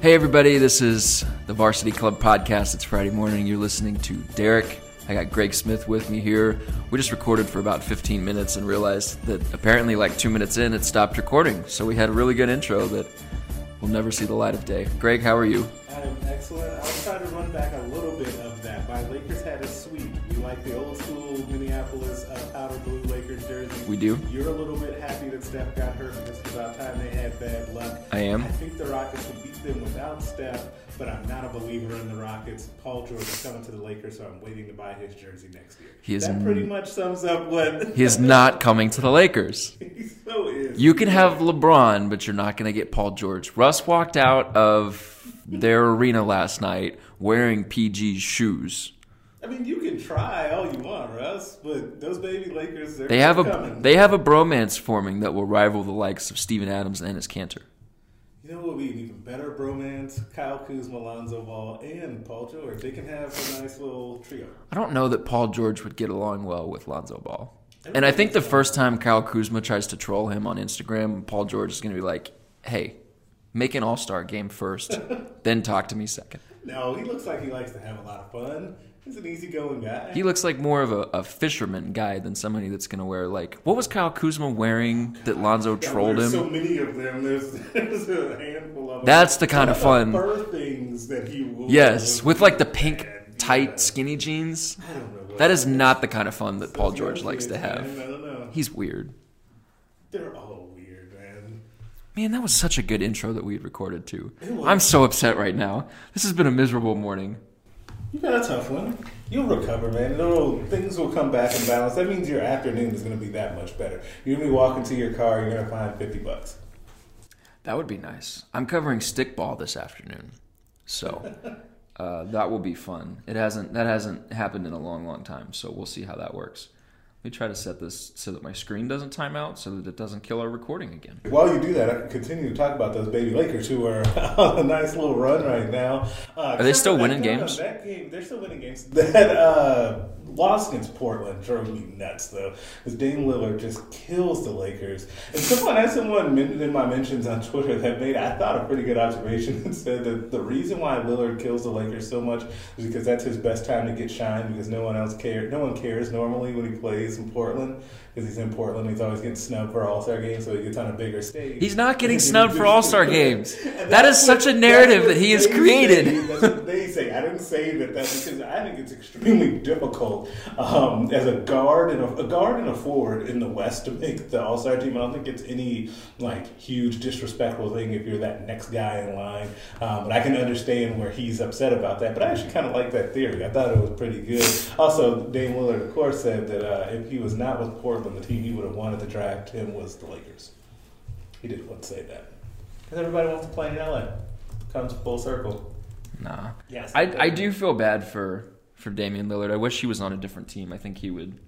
Hey, everybody, this is the Varsity Club podcast. It's Friday morning. You're listening to Derek. I got Greg Smith with me here. We just recorded for about 15 minutes and realized that apparently, like two minutes in, it stopped recording. So we had a really good intro that will never see the light of day. Greg, how are you? I am excellent. I'll try to run back a little bit of that. My Lakers had a sweep. We like the old Minneapolis uh, powder blue Lakers jersey. We do. You're a little bit happy that Steph got hurt because it's about time they had bad luck. I am. I think the Rockets would beat them without Steph, but I'm not a believer in the Rockets. Paul George is coming to the Lakers, so I'm waiting to buy his jersey next year. He is that pretty much sums up what He is not coming to the Lakers. he so is. You can have LeBron, but you're not going to get Paul George. Russ walked out of their arena last night wearing PG's shoes. I mean, you can try all you want, Russ, but those baby Lakers, they're They have a coming. they have a bromance forming that will rival the likes of Steven Adams and Enes Kanter. You know what would be an even better bromance? Kyle Kuzma, Lonzo Ball, and Paul George. They can have a nice little trio. I don't know that Paul George would get along well with Lonzo Ball. And I think the first time Kyle Kuzma tries to troll him on Instagram, Paul George is going to be like, "Hey, make an All-Star game first, then talk to me second. No, he looks like he likes to have a lot of fun. He's an easygoing guy. He looks like more of a, a fisherman guy than somebody that's going to wear like what was Kyle Kuzma wearing that Lonzo Yeah, trolled there's him? So many of them. There's, there's a handful of them. That's the kind of fun- Fur things that he will. Yes, with like the pink And, tight yeah, skinny jeans. I don't know what- That is not the kind of fun that Paul George likes to have. man, I don't know. He's weird. They're all weird, man. Man, that was such a good intro that we had recorded too. I'm so upset right now. This has been a miserable morning. You got a tough one. You'll recover, man. It'll, things will come back in balance. That means your afternoon is going to be that much better. You're going to be walking to your car. You're going to find fifty bucks. That would be nice. I'm covering stickball this afternoon, so uh, that will be fun. It hasn't that hasn't happened in a long, long time, so we'll see how that works. Me try to set this so that my screen doesn't time out, so that it doesn't kill our recording again. While you do that, I can continue to talk about those baby Lakers who are on a nice little run right now. Uh, Are they still winning games? That game, they're still winning games. That uh, loss against Portland drove me nuts, though, because Dame Lillard just kills the Lakers. And someone, as someone in my mentions on Twitter that made, I thought, a pretty good observation and said that the reason why Lillard kills the Lakers so much is because that's his best time to get shine because no one else cares. No one cares normally when he plays in Portland because he's in Portland. He's always getting snubbed for All Star games, so he gets on a bigger stage. He's not getting snubbed for All-Star games. That's is such a narrative that he has created. say. That's what they say. I didn't say that that's because I think it's extremely difficult um, as a guard and a, a guard and a forward in the West to make the All Star team. I don't think it's any like huge disrespectful thing if you're that next guy in line. Um, but I can understand where he's upset about that. But I actually kind of like that theory. I thought it was pretty good. Also, Dame Lillard, of course, said that uh, if he was not with Portland, the team he would have wanted to draft him was the Lakers. He didn't want to say that because everybody wants to play in LA. Comes full circle. Nah. Yes. I, I do feel bad for for Damian Lillard. I wish he was on a different team. I think he would.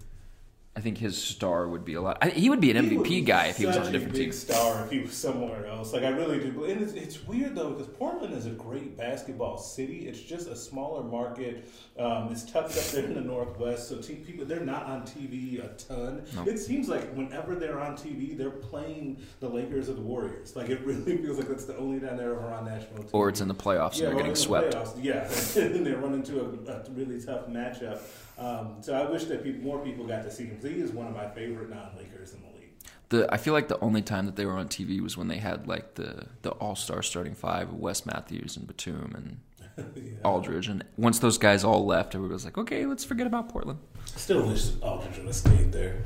I think his star would be a lot. I, he would be an He MVP guy if he was on a different big team. Star if he was somewhere else. Like I really do. And it's, it's weird though because Portland is a great basketball city. It's just a smaller market. Um, it's tucked up there in the northwest, so people they're not on TV a ton. No. It seems like whenever they're on TV, they're playing the Lakers or the Warriors. Like it really feels like that's the only time they're ever on national TV. Or it's in the playoffs and they're getting in the swept. playoffs, Yeah, and they run into a, a really tough matchup. Um, so I wish that people, more people got to see him. He is one of my favorite non-Lakers in the league. The I feel like the only time that they were on TV was when they had like the the All Star starting five of Wes Matthews and Batum and Yeah. Aldridge, and once those guys all left, everybody was like, okay, let's forget about Portland. Still wish Aldridge would have stayed there.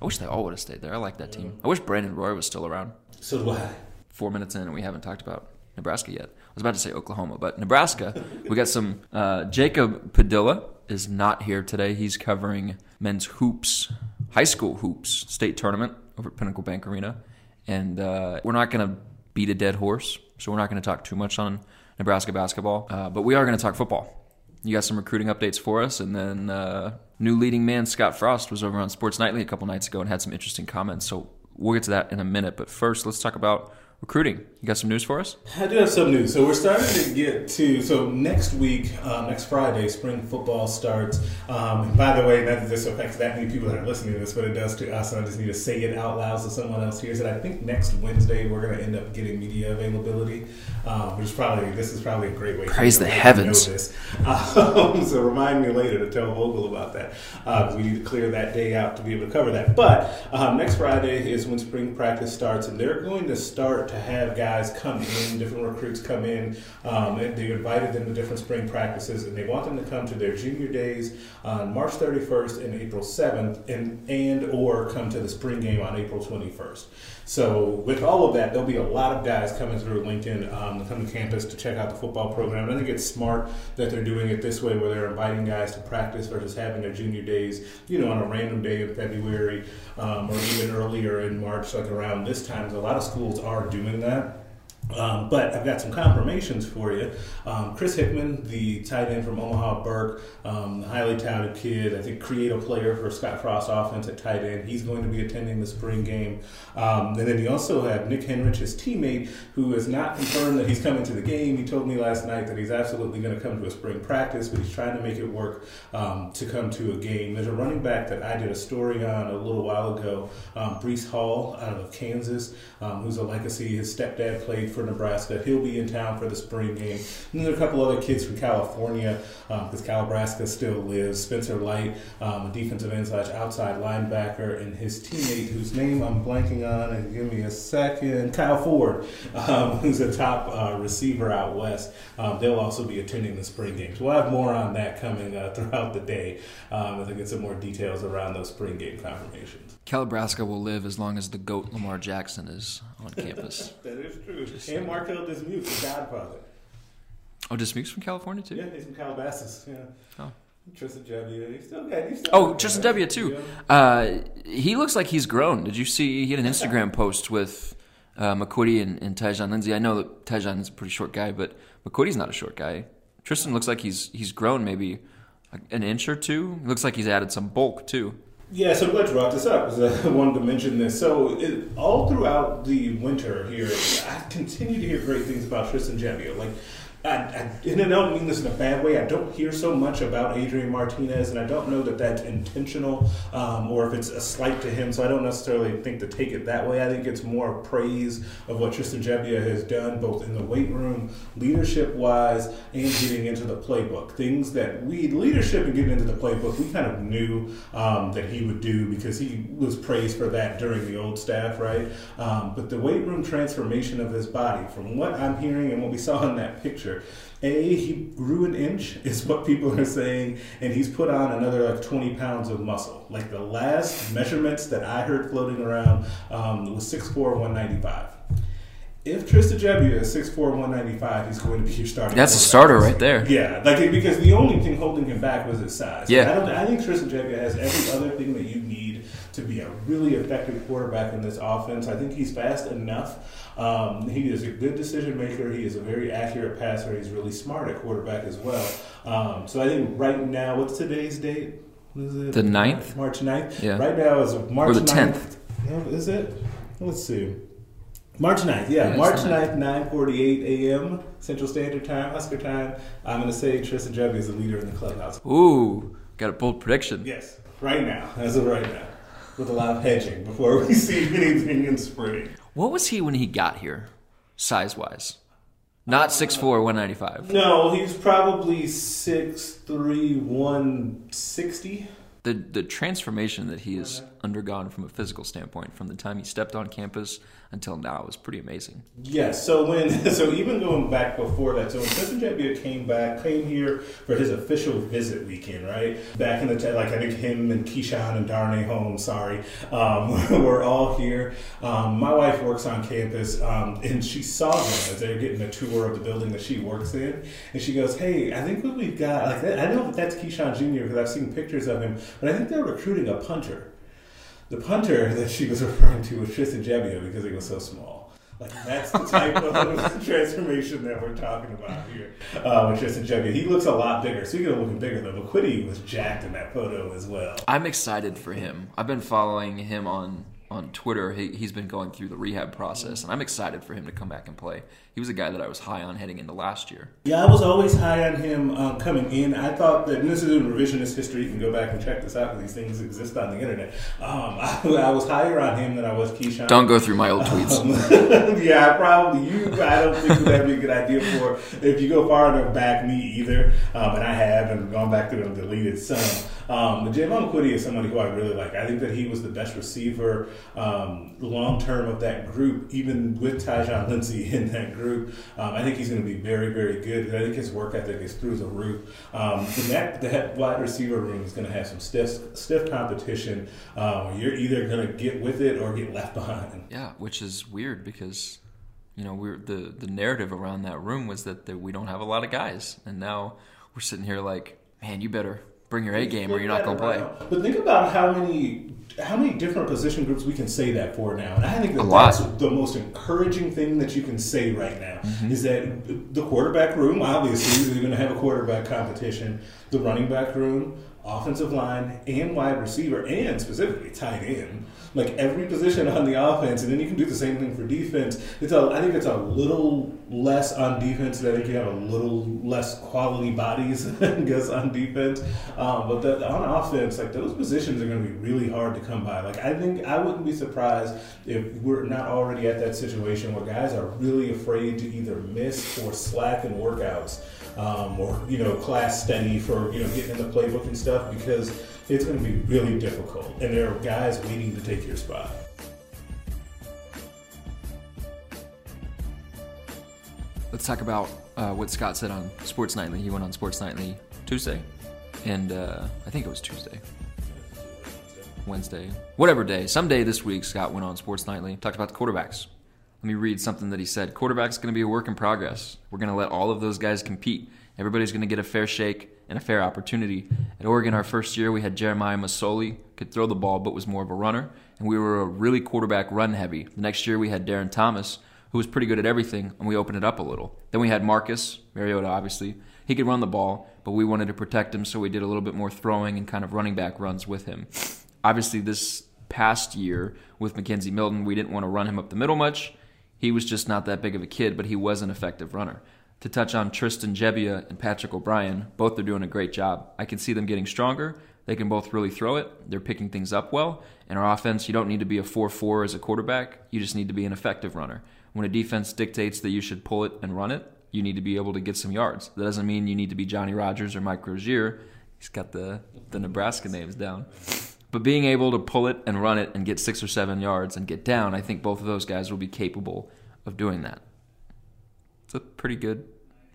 I wish they all would have stayed there. I like that team. I wish Brandon Roy was still around. So do I. Four minutes in, and we haven't talked about Nebraska yet. I was about to say Oklahoma, but Nebraska, we got some uh, Jacob Padilla is not here today. He's covering men's hoops, high school hoops state tournament over at Pinnacle Bank Arena. And uh, we're not going to beat a dead horse, so we're not going to talk too much on Nebraska basketball, uh, but we are going to talk football. You got some recruiting updates for us, and then uh, new leading man Scott Frost was over on Sports Nightly a couple nights ago and had some interesting comments. So we'll get to that in a minute. But first, let's talk about recruiting. You got some news for us? I do have some news. So we're starting to get to so next week, um, next Friday, spring football starts. Um, and by the way, not that this affects that many people that are listening to this, but it does to us. And I just need to say it out loud so someone else hears it. I think next Wednesday we're going to end up getting media availability, um, which is probably this is probably a great way. Praise to the heavens. Um, so remind me later to tell Vogel about that because we need to clear that day out to be able to cover that. But um, next Friday is when spring practice starts, and they're going to start to have guys come in, different recruits come in, um, and they invited them to different spring practices, and they want them to come to their junior days on March 31st and April 7th, and and or come to the spring game on April 21st. So with all of that, there'll be a lot of guys coming through Lincoln um, to come to campus to check out the football program. I think it's smart that they're doing it this way, where they're inviting guys to practice versus having their junior days, you know, on a random day in February um, or even earlier in March, like around this time. A lot of schools are doing that. Um, but I've got some confirmations for you. Um, Chris Hickman, the tight end from Omaha Burke, um, highly touted kid, I think creative player for Scott Frost offense at tight end. He's going to be attending the spring game. Um, and then you also have Nick Henrich, his teammate, who has not confirmed that he's coming to the game. He told me last night that he's absolutely going to come to a spring practice, but he's trying to make it work um, to come to a game. There's a running back that I did a story on a little while ago, um, Breece Hall out of Kansas, who's a legacy. His stepdad played for Nebraska. He'll be in town for the spring game. And there are a couple other kids from California because um, Calabrasca still lives. Spencer Light, um, defensive end slash outside linebacker, and his teammate, whose name I'm blanking on, and give me a second, Kyle Ford, um, who's a top uh, receiver out west. Um, they'll also be attending the spring games. We'll have more on that coming uh, throughout the day um, I get some more details around those spring game confirmations. Calabrasca will live as long as the GOAT Lamar Jackson is on campus. that is true. Just and Marquel Dismuke, the godfather. Oh, Dismuke's from California too? Yeah, he's from Calabasas. Yeah. Oh. Tristan Gebbia. He's still got. He's still Oh, Tristan. Gebbia too. Uh, he looks like he's grown. Did you see? He had an Instagram post with uh, McQuitty and, and Tyjon Lindsey. I know that Tyjon is a pretty short guy, but McQuitty's not a short guy. Tristan looks like he's he's grown maybe an inch or two. Looks like he's added some bulk too. Yeah, so I'm glad you brought this up because uh, I wanted to mention this. So, it, all throughout the winter here, I continue to hear great things about Tristan Gebbia. Like, I, and I don't mean this in a bad way. I don't hear so much about Adrian Martinez, and I don't know that that's intentional um, or if it's a slight to him. So I don't necessarily think to take it that way. I think it's more praise of what Tristan Gebbia has done, both in the weight room, leadership wise, and getting into the playbook. Things that we leadership and getting into the playbook, we kind of knew um, that he would do because he was praised for that during the old staff, right? Um, but the weight room transformation of his body, from what I'm hearing and what we saw in that picture. A, he grew an inch, is what people are saying, and he's put on another like 20 pounds of muscle. Like the last measurements that I heard floating around um, was 6'4, 195. If Tristan Gebbia is 6'4", 195, he's going to be your starter. That's a starter right there. Yeah, like because the only thing holding him back was his size. Yeah. I, don't, I think Tristan Gebbia has every other thing that you need to be a really effective quarterback in this offense. I think he's fast enough. Um, he is a good decision maker. He is a very accurate passer. He's really smart at quarterback as well. Um, so I think right now, what's today's date? What is it? The 9th? March 9th. Yeah. Right now is March Or the 9th. Yeah, is it? Let's see. March 9th, yeah. Yeah, March the 9th, 9.48 a.m. Central Standard Time, Oscar time. I'm going to say Tristan Gebbia is the leader in the clubhouse. Ooh, got a bold prediction. Yes, right now, as of right now. With a lot of hedging before we see anything in spring. What was he when he got here, size wise? Not 6'4", 195. No, he's probably 6'3", 160. The the transformation that he has undergone from a physical standpoint, from the time he stepped on campus until now, is pretty amazing. Yes. So when so even going back before that, so when Gebbia came back, came here for his official visit weekend, right? Back in the t- like I think him and Keyshawn and Darnay Holmes, sorry, um, were all here. Um, my wife works on campus, um, and she saw them as they were getting a tour of the building that she works in, and she goes, "Hey, I think what we've got, like I know that that's Keyshawn Jr. because I've seen pictures of him, but I think they're recruiting a punter." The punter that she was referring to was Tristan Gebbia because he was so small. Like that's the type of transformation that we're talking about here uh, with Tristan Gebbia. He looks a lot bigger. So Speaking of looking bigger, though, McQuitty was jacked in that photo as well. I'm excited for him. I've been following him on on Twitter. He, he's been going through the rehab process, and I'm excited for him to come back and play. He was a guy that I was high on heading into last year. Yeah, I was always high on him um, coming in. I thought that, and this is in revisionist history, you can go back and check this out because these things exist on the internet. Um, I, I, was higher on him than I was Keyshawn. Don't go through my old tweets. Um, yeah, probably you. I don't think that'd be a good idea for if you go far enough back, me either. Um, and I have, and gone back through and deleted some. Um, but Jaevon McQuitty is somebody who I really like. I think that he was the best receiver um, long term of that group, even with Tyjon Lindsey in that group. Um, I think he's going to be very, very good. I think his work ethic is through the roof. Um, that, that wide receiver room is going to have some stiff, stiff competition. Um, you're either going to get with it or get left behind. Yeah, which is weird because you know we're the the narrative around that room was that there, we don't have a lot of guys, and now we're sitting here like, man, you better bring your A game or you're not going to play. But think about how many how many different position groups we can say that for now, and I think that that's the most encouraging thing that you can say right now Mm-hmm. is that the quarterback room, obviously, you're going to have a quarterback competition. The running back room, offensive line, and wide receiver, and specifically tight end. Like every position on the offense, and then you can do the same thing for defense. It's a, I think it's a little less on defense. think you have a little less quality bodies, I guess, on defense. Um, but the, on offense, like those positions are going to be really hard to come by. Like I think I wouldn't be surprised if we're not already at that situation where guys are really afraid to either miss or slack in workouts. Um, or you know, class study for you know getting in the playbook and stuff because it's going to be really difficult, and there are guys waiting to take your spot. Let's talk about uh, what Scott said on Sports Nightly. He went on Sports Nightly Tuesday, and uh, I think it was Tuesday, Wednesday, whatever day, someday this week. Scott went on Sports Nightly, talked about the quarterbacks. Let me read something that he said. Quarterback's going to be a work in progress. We're going to let all of those guys compete. Everybody's going to get a fair shake and a fair opportunity. At Oregon, our first year, we had Jeremiah Masoli, could throw the ball but was more of a runner, and we were a really quarterback run heavy. The next year, we had Darron Thomas, who was pretty good at everything, and we opened it up a little. Then we had Marcus, Mariota, obviously. He could run the ball, but we wanted to protect him, so we did a little bit more throwing and kind of running back runs with him. Obviously, this past year with McKenzie Milton, we didn't want to run him up the middle much. He was just not that big of a kid, but he was an effective runner. To touch on Tristan Gebbia and Patrick O'Brien, both are doing a great job. I can see them getting stronger. They can both really throw it. They're picking things up well. In our offense, you don't need to be a 4 4 as a quarterback. You just need to be an effective runner. When a defense dictates that you should pull it and run it, you need to be able to get some yards. That doesn't mean you need to be Johnny Rodgers or Mike Rozier. He's got the, the Nebraska names down. But being able to pull it and run it and get six or seven yards and get down, I think both of those guys will be capable of doing that. It's a pretty good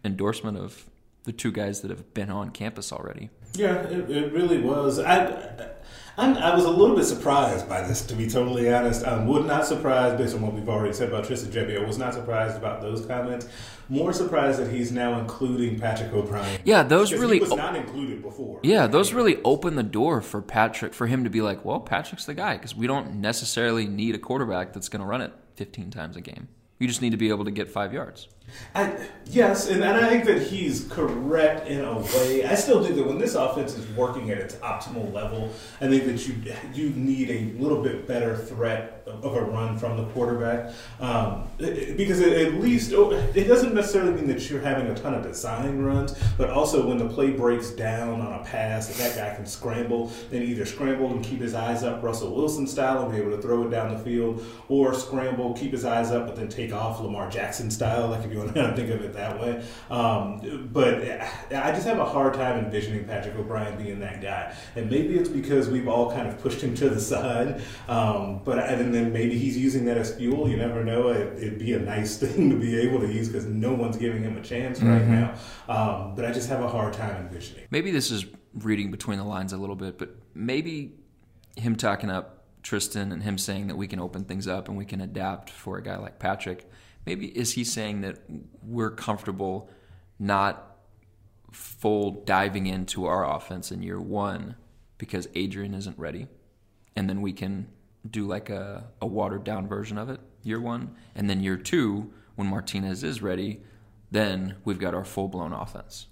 endorsement of the two guys that have been on campus already. Yeah, it, it really was. I, I, I was a little bit surprised by this, to be totally honest. Um, I was not surprised based on what we've already said about Tristan Gebbia. I was not surprised about those comments. More surprised that he's now including Patrick O'Brien. Yeah, those really he was not included before. Yeah, those really open the door for Patrick for him to be like, well, Patrick's the guy because we don't necessarily need a quarterback that's going to run it 15 times a game. You just need to be able to get five yards. I, yes, and, and I think that he's correct in a way. I still think that when this offense is working at its optimal level, I think that you you need a little bit better threat of, a run from the quarterback um, because it, at least oh, it doesn't necessarily mean that you're having a ton of design runs, but also when the play breaks down on a pass, that, that guy can scramble, then either scramble and keep his eyes up Russell Wilson style and be able to throw it down the field, or scramble, keep his eyes up, but then take off Lamar Jackson style, like if you want to think of it that way. Um, but I just have a hard time envisioning Patrick O'Brien being that guy. And maybe it's because we've all kind of pushed him to the side. Um, but and then maybe he's using that as fuel. You never know. It, would be a nice thing to be able to use because no one's giving him a chance right mm-hmm. now. Um, but I just have a hard time envisioning. Maybe this is reading between the lines a little bit, but maybe him talking up Tristan and him saying that we can open things up and we can adapt for a guy like Patrick. Maybe is he saying that we're comfortable not full diving into our offense in year one because Adrian isn't ready, and then we can do like a, a watered down version of it year one, and then year two when Martinez is ready, then we've got our full blown offense.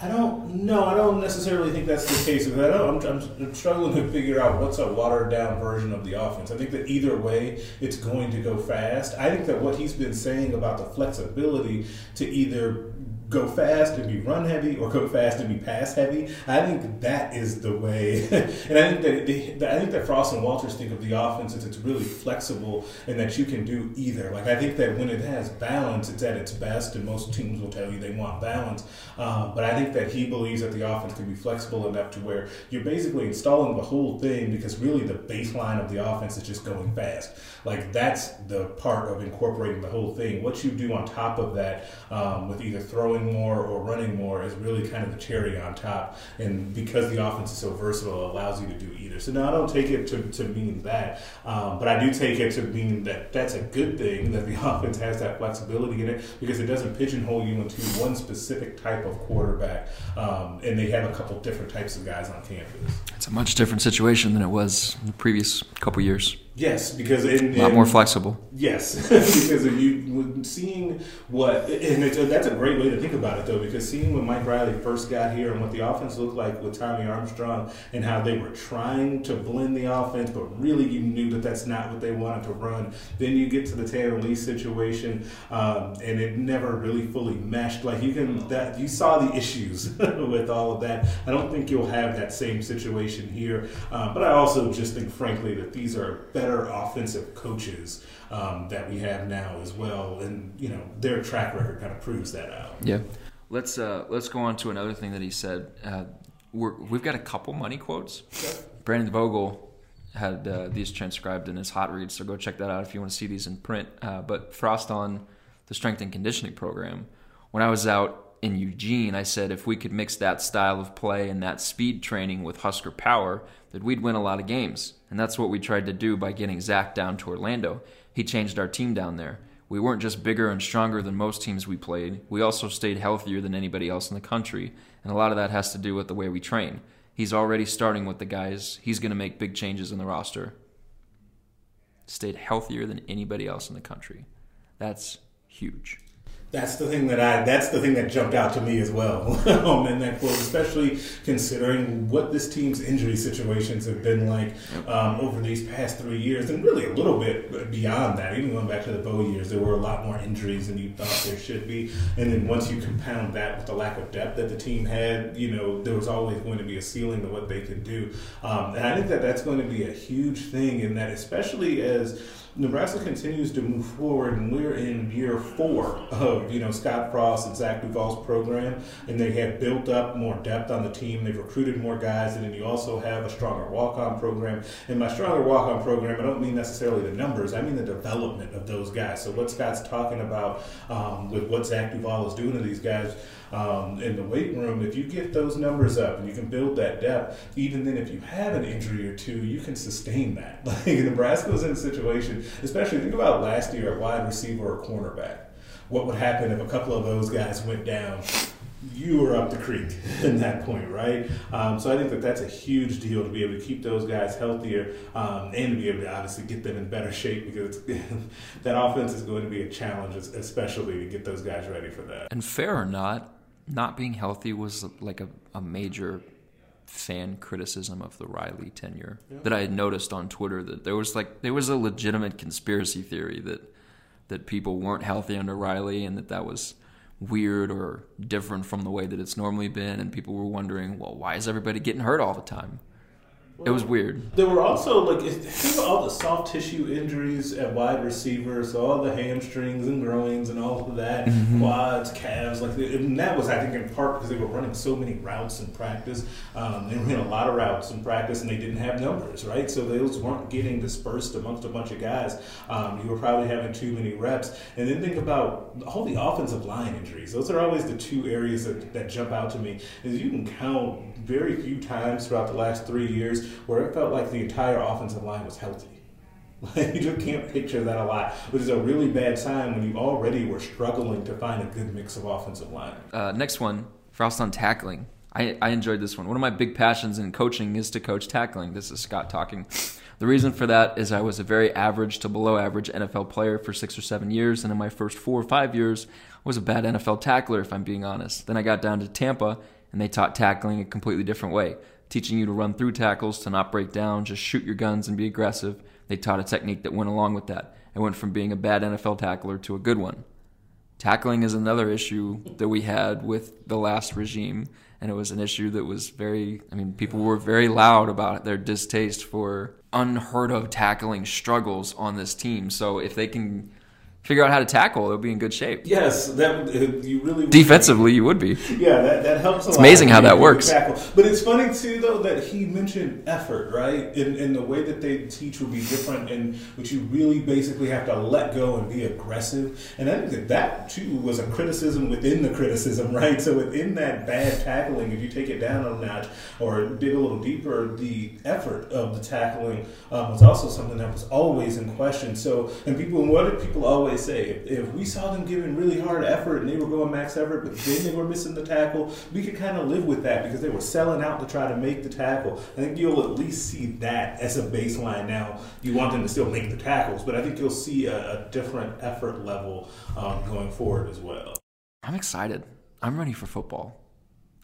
I don't. know. I don't necessarily think that's the case. I don't. I'm, I'm, struggling to figure out what's a watered down version of the offense. I think that either way, it's going to go fast. I think that what he's been saying about the flexibility to either go fast and be run heavy or go fast and be pass heavy. I think that is the way. and I think that they, I think that Frost and Walters think of the offense as it's really flexible and that you can do either. Like I think that when it has balance, it's at its best, and most teams will tell you they want balance. Uh, but I think that he believes that the offense can be flexible enough to where you're basically installing the whole thing because really the baseline of the offense is just going fast. Like that's the part of incorporating the whole thing. What you do on top of that um, with either throwing throwing more or running more is really kind of the cherry on top. And because the offense is so versatile, it allows you to do either. So now I don't take it to, to mean that, um, but I do take it to mean that that's a good thing that the offense has that flexibility in it because it doesn't pigeonhole you into one specific type of quarterback. Um, and they have a couple different types of guys on campus. It's a much different situation than it was in the previous couple years. Yes, because in, a lot more flexible. Yes, because you seeing what, and that's a great way to think about it though, because seeing when Mike Riley first got here and what the offense looked like with Tommy Armstrong and how they were trying to blend the offense, but really you knew that that's not what they wanted to run. Then you get to the Tanner Lee situation, um, and it never really fully meshed. Like you can that you saw the issues with all of that. I don't think you'll have that same situation here, uh, but I also just think, frankly, that these are better better offensive coaches um, that we have now as well, and you know their track record kind of proves that out. Yeah, let's uh, let's go on to another thing that he said. Uh, we have got a couple money quotes. Brandon Vogel had uh, these transcribed in his hot reads, so go check that out if you want to see these in print. Uh, but Frost on the strength and conditioning program. When I was out in Eugene, I said if we could mix that style of play and that speed training with Husker power, that we'd win a lot of games. And that's what we tried to do by getting Zach down to Orlando. He changed our team down there. We weren't just bigger and stronger than most teams we played, we also stayed healthier than anybody else in the country. And a lot of that has to do with the way we train. He's already starting with the guys, he's going to make big changes in the roster. Stayed healthier than anybody else in the country. That's huge that's the thing that I that's the thing that jumped out to me as well um, in that quote, especially considering what this team's injury situations have been like um, over these past three years, and really a little bit beyond that. Even going back to the Bo years, there were a lot more injuries than you thought there should be. And then once you compound that with the lack of depth that the team had, you know, there was always going to be a ceiling to what they could do. Um, and I think that that's going to be a huge thing in that, especially as Nebraska continues to move forward, and we're in year four of you know Scott Frost and Zach Duval's program, and they have built up more depth on the team. They've recruited more guys, and then you also have a stronger walk-on program. And my stronger walk-on program, I don't mean necessarily the numbers, I mean the development of those guys. So what Scott's talking about um, with what Zach Duval is doing to these guys um, in the weight room, if you get those numbers up and you can build that depth, even then if you have an injury or two, you can sustain that. Like Nebraska was in a situation, especially think about last year at wide receiver or cornerback. What would happen if a couple of those guys went down? you were up the creek in that point, right? Um, so I think that that's a huge deal to be able to keep those guys healthier um, and to be able to obviously get them in better shape because that offense is going to be a challenge, especially to get those guys ready for that. And fair or not, not being healthy was like a, a major fan criticism of the Riley tenure yeah. that I had noticed on Twitter that there was like there was a legitimate conspiracy theory that that people weren't healthy under Riley and that that was weird or different from the way that it's normally been and people were wondering well why is everybody getting hurt all the time It was weird. There were also like think of all the soft tissue injuries at wide receiver, so all the hamstrings and groins and all of that, Mm-hmm. quads, calves, like and that was I think in part because they were running so many routes in practice. Um, they ran a lot of routes in practice, and they didn't have numbers, right? So those weren't getting dispersed amongst a bunch of guys. Um, you were probably having too many reps, and then think about all the offensive line injuries. Those are always the two areas that, that jump out to me. Is you can count very few times throughout the last three years where it felt like the entire offensive line was healthy. Like, you just can't picture that a lot, which is a really bad sign when you already were struggling to find a good mix of offensive line. Uh, next one, Frost on tackling. I, I enjoyed this one. One of my big passions in coaching is to coach tackling. This is Scott talking. The reason for that is I was a very average to below average NFL player for six or seven years, and in my first four or five years, I was a bad NFL tackler, if I'm being honest. Then I got down to Tampa, and they taught tackling a completely different way, teaching you to run through tackles, to not break down, just shoot your guns and be aggressive. They taught a technique that went along with that. I went from being a bad NFL tackler to a good one. Tackling is another issue that we had with the last regime, and it was an issue that was very, I mean, people were very loud about their distaste for unheard of tackling struggles on this team. So if they can figure out how to tackle, they'll be in good shape. Yes, that uh, you really Defensively, you would be. Yeah, that, that helps a lot. amazing how that works. tackle. But it's funny too, though, that he mentioned effort, right? And, and the way that they teach will be different, and which you really basically have to let go and be aggressive. And I think that that too was a criticism within the criticism, right? So within that bad tackling, if you take it down a notch or dig a little deeper, the effort of the tackling um, was also something that was always in question. So, and people, what did people always say? If, we saw them giving really hard effort and they were going max effort, but then they were missing the tackle, we could kind of live with that because they were selling out to try to make the tackle. I think you'll at least see that as a baseline. Now, you want them to still make the tackles, but I think you'll see a, a different effort level um, going forward as well. I'm excited. I'm ready for football.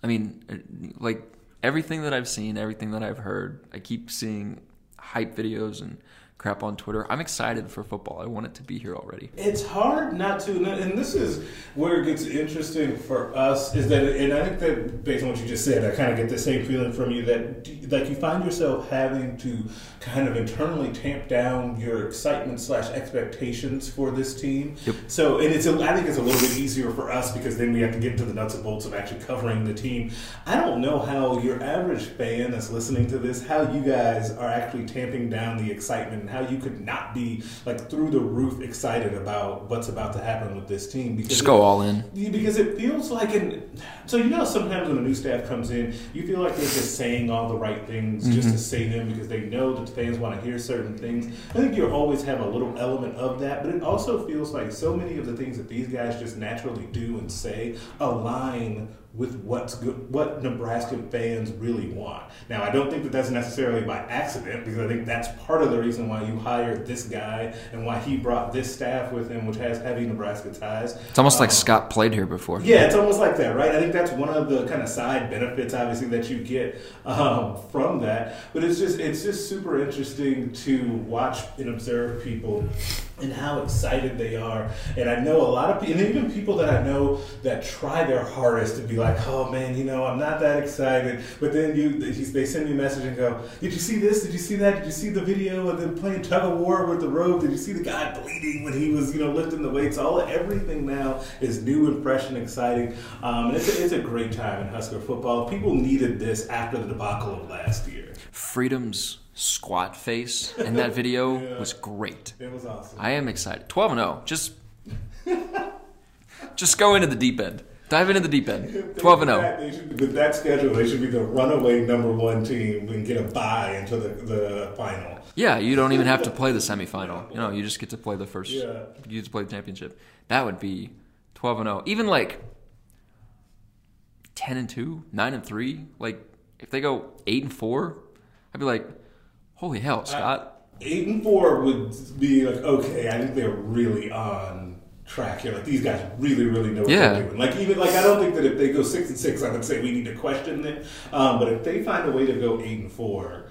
I mean, uh, like everything that I've seen, everything that I've heard, I keep seeing hype videos and crap on Twitter. I'm excited for football. I want it to be here already. It's hard not to, and this is where it gets interesting for us. Is that, and I think that based on what you just said, I kind of get the same feeling from you that, like, you find yourself having to kind of internally tamp down your excitement slash expectations for this team. Yep. So, and it's, a, I think it's a little bit easier for us because then we have to get into the nuts and bolts of actually covering the team. I don't know how your average fan that's listening to this, how you guys are actually tamping down the excitement how you could not be like through the roof excited about what's about to happen with this team. Because Just it- go all in. because it feels like an so you know sometimes when a new staff comes in you feel like they're just saying all the right things just to mm-hmm. say them because they know that the fans want to hear certain things i think you always have a little element of that but it also feels like so many of the things that these guys just naturally do and say align with what's good, what Nebraska fans really want. Now, I don't think that that's necessarily by accident because I think that's part of the reason why you hired this guy and why he brought this staff with him, which has heavy Nebraska ties. It's almost like Um, Scott played here before. yeah, it's almost like that, right? I think that's one of the kind of side benefits, obviously, that you get um, from that. But it's just it's just super interesting to watch and observe people and how excited they are. And I know a lot of people, and even people that I know that try their hardest to be like, "Oh man, you know, I'm not that excited." But then you they send me a message and go, "Did you see this? Did you see that? Did you see the video of them playing tug of war with the rope? Did you see the guy bleeding when he was, you know, lifting the weights? All everything now is new and fresh and exciting. Um, and it's a, it's a great time in Husker football. People needed this after the debacle of last year. Freedom's squat face in that video was great. It was awesome. I am excited. 12 and 0. Just just go into the deep end. Dive into the deep end. 12 and oh. 0. They should- With that schedule, they should be the runaway number one team and get a bye into the, the final. Yeah, you don't even have to play the semifinal. You know, you just get to play the first. Yeah. You get to play the championship. That would be 12 and 0. Even like 10 and 2, 9 and 3. Like if they go 8 and 4, I'd be like, "Holy hell, Scott." Eight and four would be like okay. I think they're really on track here. Like these guys really, really know what Yeah. they're doing. Like even like I don't think that if they go six and six, I would say we need to question them. Um, but if they find a way to go eight and four,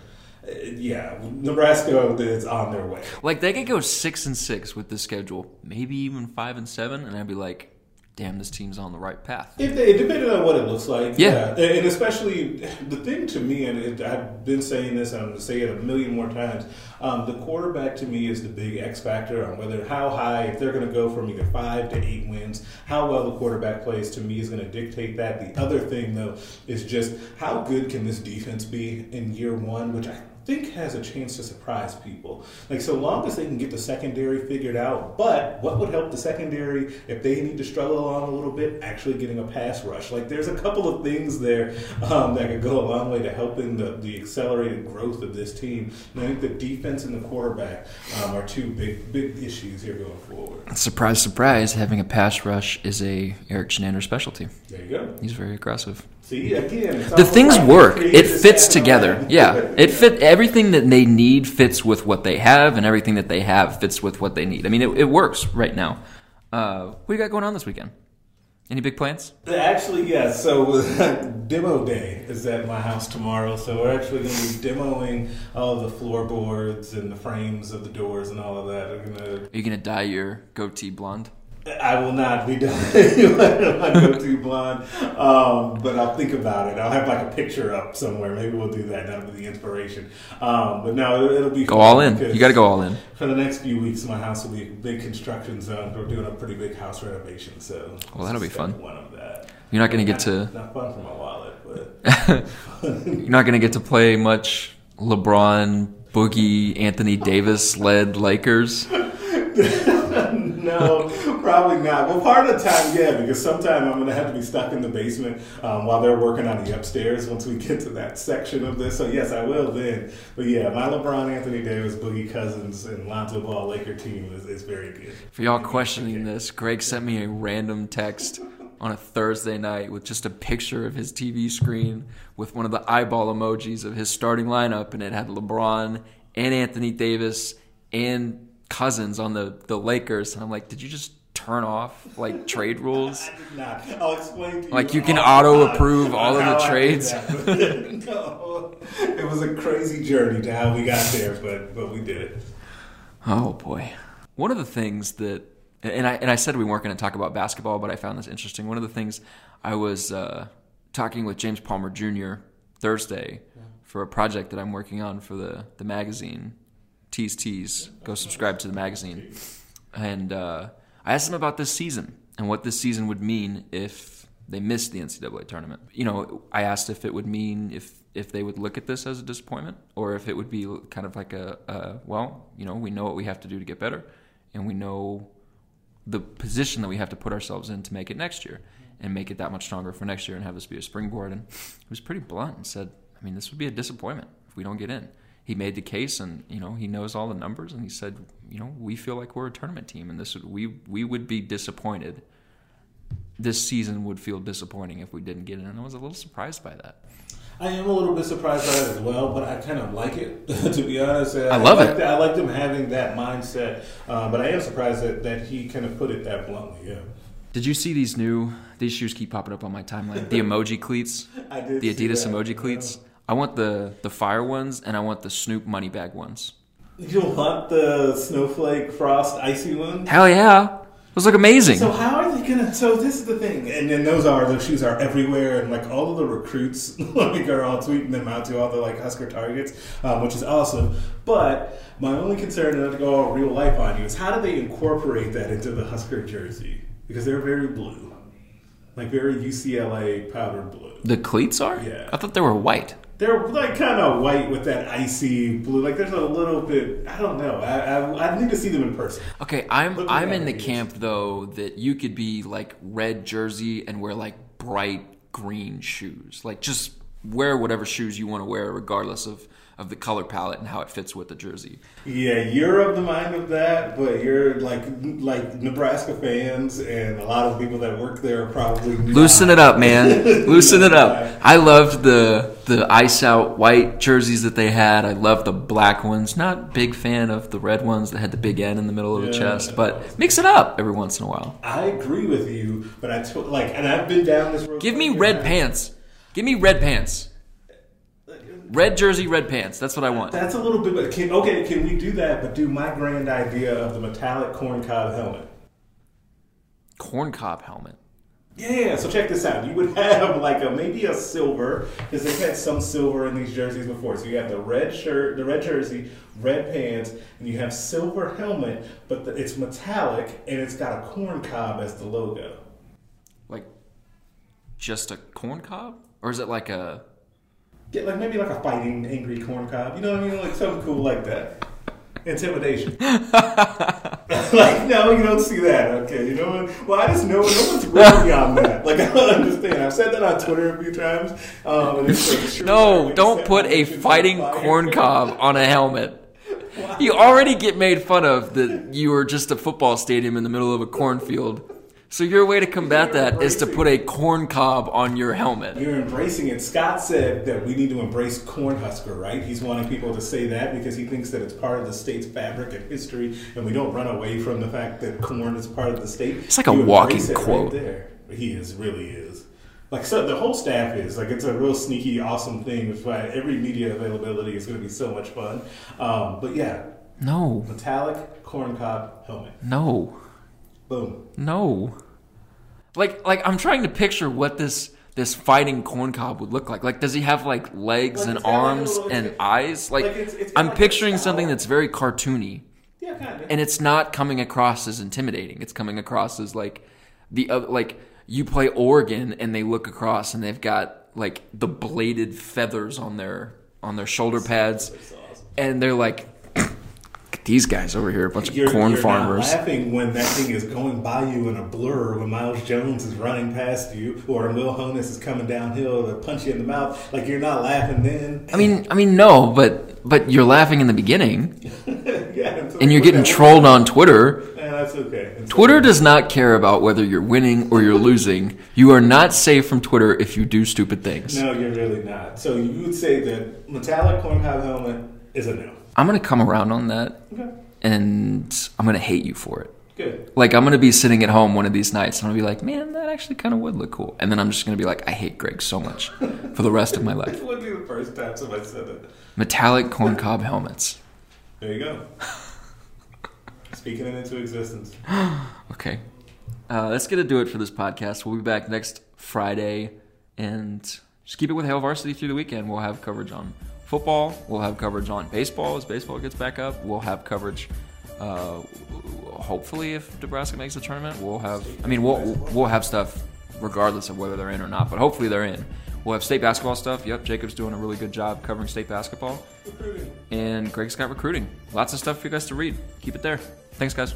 uh, yeah, Nebraska is on their way. Like they could go 6 and 6 with the schedule. Maybe even 5 and 7 and I'd be like, damn, this team's on the right path. It, it depended on what it looks like. Yeah. And and especially the thing to me, and it, I've been saying this, and I'm going to say it a million more times. Um, the quarterback to me is the big X factor on whether how high, if they're going to go from either five to eight wins, how well the quarterback plays to me is going to dictate that. The other thing, though, is just how good can this defense be in year one, which I think has a chance to surprise people. Like so long as they can get the secondary figured out, but what would help the secondary if they need to struggle along a little bit? Actually getting a pass rush. Like there's a couple of things there um, that could go a long way to helping the, the accelerated growth of this team. And I think the defense and the quarterback um, are two big big issues here going forward. Surprise, surprise! Having a pass rush is a Erik Chinander specialty. There you go. He's very aggressive. See again, The things like work. It fits together. Yeah, it fit. Everything that they need fits with what they have, and everything that they have fits with what they need. I mean, it, it works right now. Uh, what do you got going on this weekend? Any big plans? Actually, yes. So demo day is at my house tomorrow. So we're actually going to be demoing all the floorboards and the frames of the doors and all of that. Gonna. Are you gonna dye your goatee blonde? I will not be done. I go too blonde, um, but I'll think about it. I'll have like a picture up somewhere. Maybe we'll do that. That'll be the inspiration. Um, but no, it'll, it'll be Go all in. You got to go all in. For the next few weeks, my house will be a big construction zone. We're doing a pretty big house renovation, so Well, that'll be fun. One of that. You're not gonna get to. Not fun for my wallet, but You're not gonna get to play much LeBron, Boogie, Anthony Davis led Lakers. no, probably not. Well, part of the time, yeah, because sometime I'm going to have to be stuck in the basement um, while they're working on the upstairs once we get to that section of this. So, yes, I will then. But yeah, my LeBron, Anthony Davis, Boogie Cousins, and Lonzo Ball Laker team is, is very good. For y'all questioning this, Greg sent me a random text on a Thursday night with just a picture of his TV screen with one of the eyeball emojis of his starting lineup, and it had LeBron and Anthony Davis and Cousins on the, the Lakers. And I'm like, did you just turn off like trade rules? I did not. I'll explain to you. Like, you can auto-approve all of the how I did trades? that. no, it was a crazy journey to how we got there, but but we did it. Oh boy. One of the things that and I and I said we weren't going to talk about basketball, but I found this interesting. One of the things I was uh, talking with James Palmer Jr. Thursday for a project that I'm working on for the the magazine Tease Tease. Go subscribe to the magazine. And uh, I asked him about this season and what this season would mean if they missed the NCAA tournament. You know, I asked if it would mean if if they would look at this as a disappointment or if it would be kind of like a, a well, you know, we know what we have to do to get better, and we know the position that we have to put ourselves in to make it next year and make it that much stronger for next year and have this be a springboard. And he was pretty blunt and said, I mean, this would be a disappointment if we don't get in. He made the case, and you know he knows all the numbers, and he said, you know, we feel like we're a tournament team, and this would, we we would be disappointed. This season would feel disappointing if we didn't get in, and I was a little surprised by that. I am a little bit surprised by it as well, but I kind of like it, to be honest. I love like it. I like them having that mindset, uh, but I am surprised that, that he kind of put it that bluntly. Yeah, Did you see these new? These shoes keep popping up on my timeline. The emoji cleats, I did. the Adidas emoji cleats. I want the the fire ones, and I want the Snoop money bag ones. You want the snowflake frost icy one? Hell yeah, those look amazing. So how are they gonna? So this is the thing, and then those are those shoes are everywhere, and like all of the recruits like are all tweeting them out to all the like Husker targets, um, which is awesome. But my only concern, and not to go all real life on you, is how do they incorporate that into the Husker jersey? Because they're very blue, like very UCLA powder blue. the cleats are? Yeah. I thought they were white. They're like kind of white with that icy blue. Like there's a little bit. I don't know. I I, I need to see them in person. Okay, I'm Looking I'm in the camp though that you could be like red jersey and wear like bright green shoes. Like just wear whatever shoes you want to wear regardless of of the color palette and how it fits with the jersey. Yeah, you're of the mind of that, but you're like like Nebraska fans and a lot of people that work there are probably not. Loosen it up, man. Loosen it up. I loved the the ice out white jerseys that they had. I loved the black ones. Not big fan of the red ones that had the big N in the middle of the chest, but mix it up every once in a while. I agree with you, but I to- like, and I've been down this road. Give me red pants. Give me red pants. Red jersey, red pants. That's what I want. That's a little bit. But can, okay, can we do that? But do my grand idea of the metallic corncob helmet? Corn cob helmet. Yeah, so check this out. You would have like a maybe a silver because they've had some silver in these jerseys before. So you have the red shirt, the red jersey, red pants, and you have silver helmet, but the, it's metallic and it's got a corn cob as the logo. Like just a corn cob, or is it like a? Get like maybe like a fighting angry corn cob. You know what I mean? Like something cool like that. Intimidation. like no, you don't see that. Okay, you know what? Well, I just know no one's really on that. Like I don't understand. I've said that on Twitter a few times. Um, like, No, don't put a fighting corn cob on a helmet. You already get made fun of that you are just a football stadium in the middle of a cornfield. So your way to combat that is to put a corn cob on your helmet. You're embracing it. Scott said that we need to embrace Cornhusker, right? He's wanting people to say that because he thinks that it's part of the state's fabric and history, and we don't run away from the fact that corn is part of the state. It's like a You walking it right quote. there. He is, really is. Like so, the whole staff is like it's a real sneaky, awesome thing. Which is why every media availability is going to be so much fun. Um, but yeah, No, metallic corn cob helmet. no, Boom. no. Like, like I'm trying to picture what this this fighting corn cob would look like. Like, does he have like legs Like, and it's like, arms and eyes? Like, like, it's- it's I'm picturing something that's very cartoony. Yeah, kind of. and it's not coming across as intimidating. It's coming across as like the other, like you play Oregon and they look across and they've got like the bladed feathers on their on their shoulder pads, and they're like these guys over here, a bunch of You're, corn you're farmers. Not laughing when that thing is going by you in a blur, when Miles Jones is running past you, or Will Honas is coming downhill to punch you in the mouth. Like you're not laughing then. I mean, I mean, no, but but you're laughing in the beginning, yeah, and you're getting trolled on Twitter. Yeah, that's okay. Twitter does not care about whether you're winning or you're losing. You are not safe from Twitter if you do stupid things. No, you're really not. So you would say that metallic corncob helmet is a no. I'm gonna come around on that, Okay, and I'm gonna hate you for it. good. Like I'm gonna be sitting at home one of these nights, and I'm gonna be like, man, that actually kind of would look cool. And then I'm just gonna be like, I hate Greg so much for the rest of my life. It wouldn't be the first time somebody said that. Metallic corncob helmets. There you go. Speaking it into existence. Okay, uh, that's gonna do it for this podcast. We'll be back next Friday, and just keep it with Hail Varsity through the weekend. We'll have coverage on football. We'll have coverage on baseball as baseball gets back up. We'll have coverage. Uh, hopefully, if Nebraska makes the tournament, we'll have. I mean, we'll we'll have stuff regardless of whether they're in or not. But hopefully, they're in. We'll have state basketball stuff. Yep, Jacob's doing a really good job covering state basketball, and Greg's got recruiting. Lots of stuff for you guys to read. Keep it there. Thanks, guys.